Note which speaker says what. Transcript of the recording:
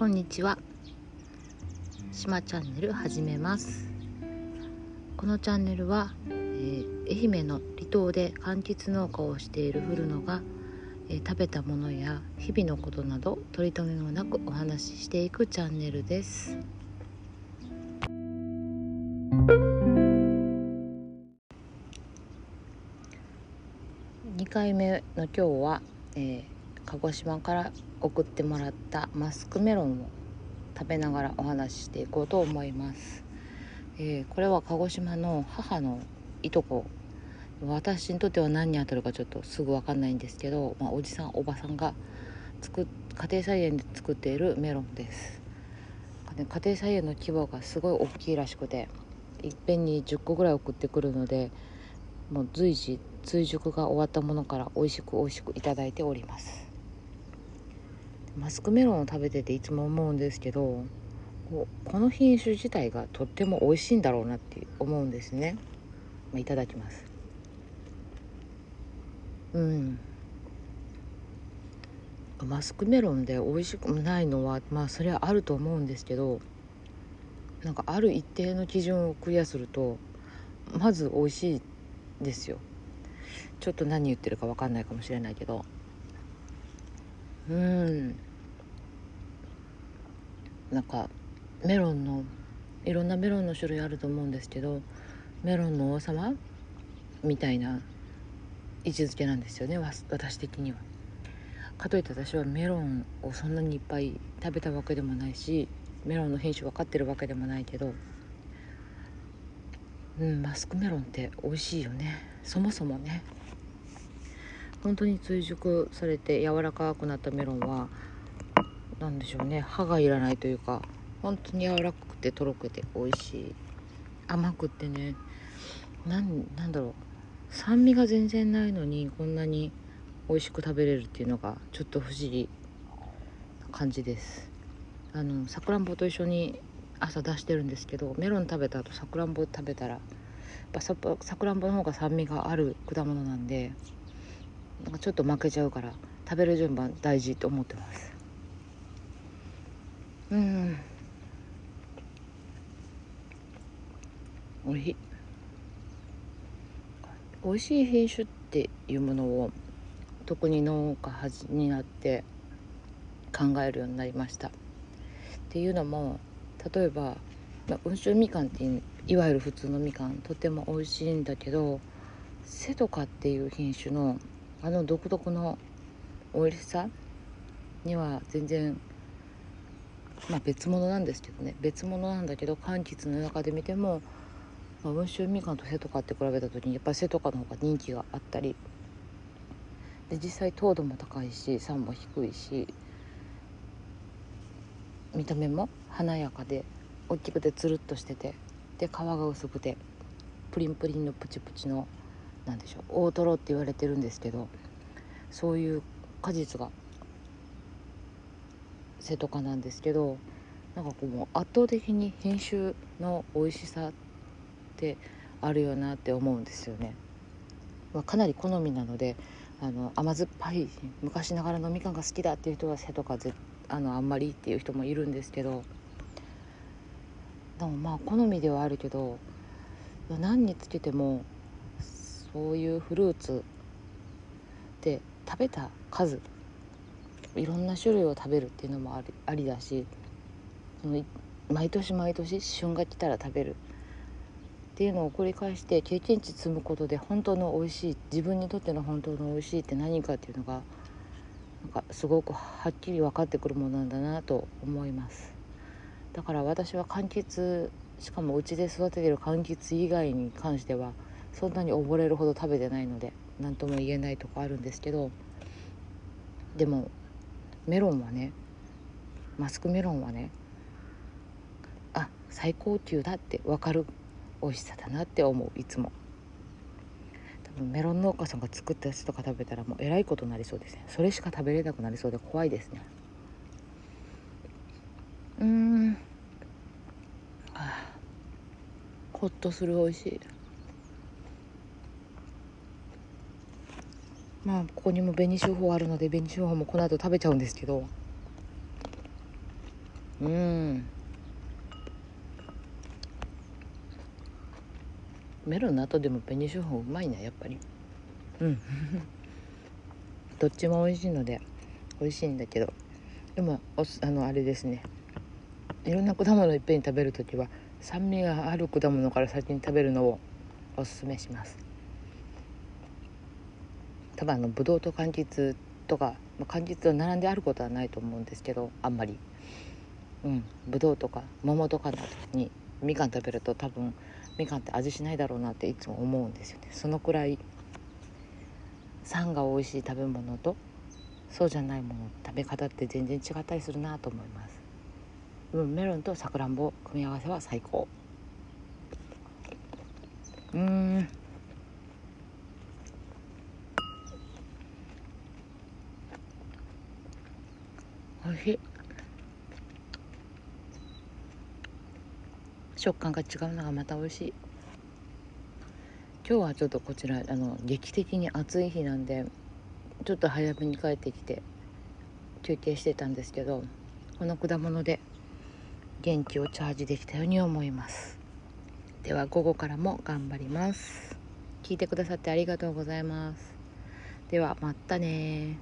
Speaker 1: こんにちは。島チャンネル始めます。このチャンネルは、えー、愛媛の離島で柑橘農家をしている古野が、えー、食べたものや日々のことなど取り留めもなくお話ししていくチャンネルです。2回目の今日は、えー鹿児島から送ってもらったマスクメロンを食べながらお話ししていこうと思います、えー、これは鹿児島の母のいとこ。私にとっては何に当たるかちょっとすぐ分かんないんですけど、まあ、おじさんおばさんが作家庭菜園で作っているメロンです。家庭菜園の規模がすごい大きいらしくていっぺんに10個ぐらい送ってくるのでもう随時追熟が終わったものから美味しく美味しくいただいております。マスクメロンを食べてていつも思うんですけどこの品種自体がとっても美味しいんだろうなって思うんですね、まあ、いただきます。うん。マスクメロンで美味しくないのはまあそれはあると思うんですけどなんかある一定の基準をクリアするとまず美味しいですよ。ちょっと何言ってるか分かんないかもしれないけど。うん。なんかメロンのいろんなメロンの種類あると思うんですけどメロンの王様みたいな位置づけなんですよね私的には。かといって私はメロンをそんなにいっぱい食べたわけでもないしメロンの品種分かってるわけでもないけどうんマスクメロンって美味しいよね。そもそもね。本当に追熟されて柔らかくなったメロンは何でしょうね。歯がいらないというか本当に柔らかくてとろくて美味しい。甘くってね。なんなんだろう。酸味が全然ないのにこんなに美味しく食べれるっていうのがちょっと不思議な感じです。あのさくらんぼと一緒に朝出してるんですけどメロン食べた後さくらんぼ食べたらやっぱさくらんぼの方が酸味がある果物なんでちょっと負けちゃうから食べる順番大事と思ってます。うん。おいしい。美味しい品種っていうものを特に農家はじになって考えるようになりました。っていうのも例えば、温州みかんっていういわゆる普通のみかんとても美味しいんだけど瀬戸かっていう品種のあの独特の美味しさには全然まあ別物なんですけどね別物なんだけど柑橘の中で見ても、まあ、温州みかんと瀬戸かって比べた時にやっぱり瀬戸かの方が人気があったり。で実際糖度も高いし酸も低いし見た目も華やかで大きくてつるっとしててで皮が薄くてプリンプリンのプチプチの何でしょう大トロって言われてるんですけどそういう果実が瀬戸かなんですけどなんかこうもう圧倒的に品種の美味しさってあるよなって思うんですよね。まあ、かなり好みなのであの甘酸っぱい昔ながらのみかんが好きだっていう人は瀬戸かぜあのあんまりっていう人もいるんですけどでもまあ好みではあるけど何につけてもそういうフルーツで食べた数いろんな種類を食べるっていうのもありありだしその毎年毎年旬が来たら食べるっていうのを繰り返して経験値積むことで本当の美味しい自分にとっての本当の美味しいって何かっていうのがなんかすごくはっきり分かってくるものなんだなと思います。だから私は柑橘しかもうちで育ててる柑橘以外に関してはそんなに溺れるほど食べてないので何とも言えないとこあるんですけどでもメロンはねマスクメロンはねあ最高級だって分かる美味しさだなって思ういつも。多分メロン農家さんが作ったやつとか食べたらもうえらいことになりそうですね。それしか食べれなくなりそうで怖いですね。うん。あほっとする美味しい。まあここにも紅秀峰あるので紅秀峰もこの後食べちゃうんですけど。うん。メロンの後でも紅ショウうまいなやっぱり。うん。どっちも美味しいので美味しいんだけど。でもおあのあれですね。いろんな果物いっぺんに食べる時は酸味がある果物から先に食べるのをおすすめします。多分あのブドウと柑橘とか、まあ、柑橘と並んであることはないと思うんですけどあんまり。うんブドウとか桃とかの時にみかん食べると多分みかんって味しないだろうなっていつも思うんですよね。そのくらい酸が美味しい食べ物とそうじゃないもの食べ方って全然違ったりするなと思います、うん、メロンとさくらんぼ組み合わせは最高。うん。しい食感が違うのがまた美味しい。今日はちょっとこちらあの劇的に暑い日なんでちょっと早めに帰ってきて休憩してたんですけどこの果物で元気をチャージできたように思います。では午後からも頑張ります。聞いてくださってありがとうございます。ではまたね